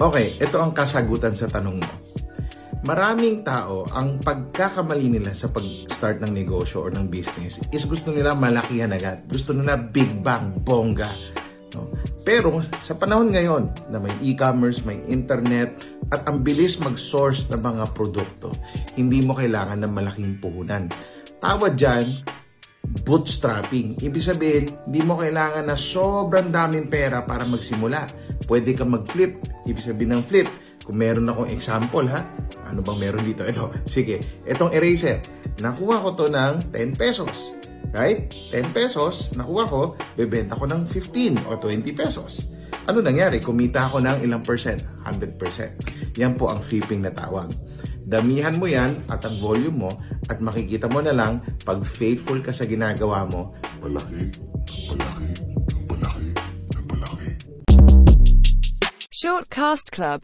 Okay, ito ang kasagutan sa tanong mo. Maraming tao, ang pagkakamali nila sa pag-start ng negosyo or ng business is gusto nila malakihan agad. Gusto nila big bang, bongga. No? Pero sa panahon ngayon na may e-commerce, may internet, at ang bilis mag-source ng mga produkto, hindi mo kailangan ng malaking puhunan. Tawad dyan, bootstrapping. Ibig sabihin, hindi mo kailangan na sobrang daming pera para magsimula. Pwede ka mag-flip. Ibig sabihin ng flip, kung meron akong example ha, ano bang meron dito? Ito, sige, itong eraser, nakuha ko to ng 10 pesos. Right? 10 pesos, nakuha ko, bebenta ko ng 15 o 20 pesos. Ano nangyari? Kumita ako ng ilang percent? 100%. Yan po ang flipping na tawag. Damihan mo yan at ang volume mo at makikita mo na lang pag faithful ka sa ginagawa mo, Malaki, malaki, malaki, malaki. Shortcast Club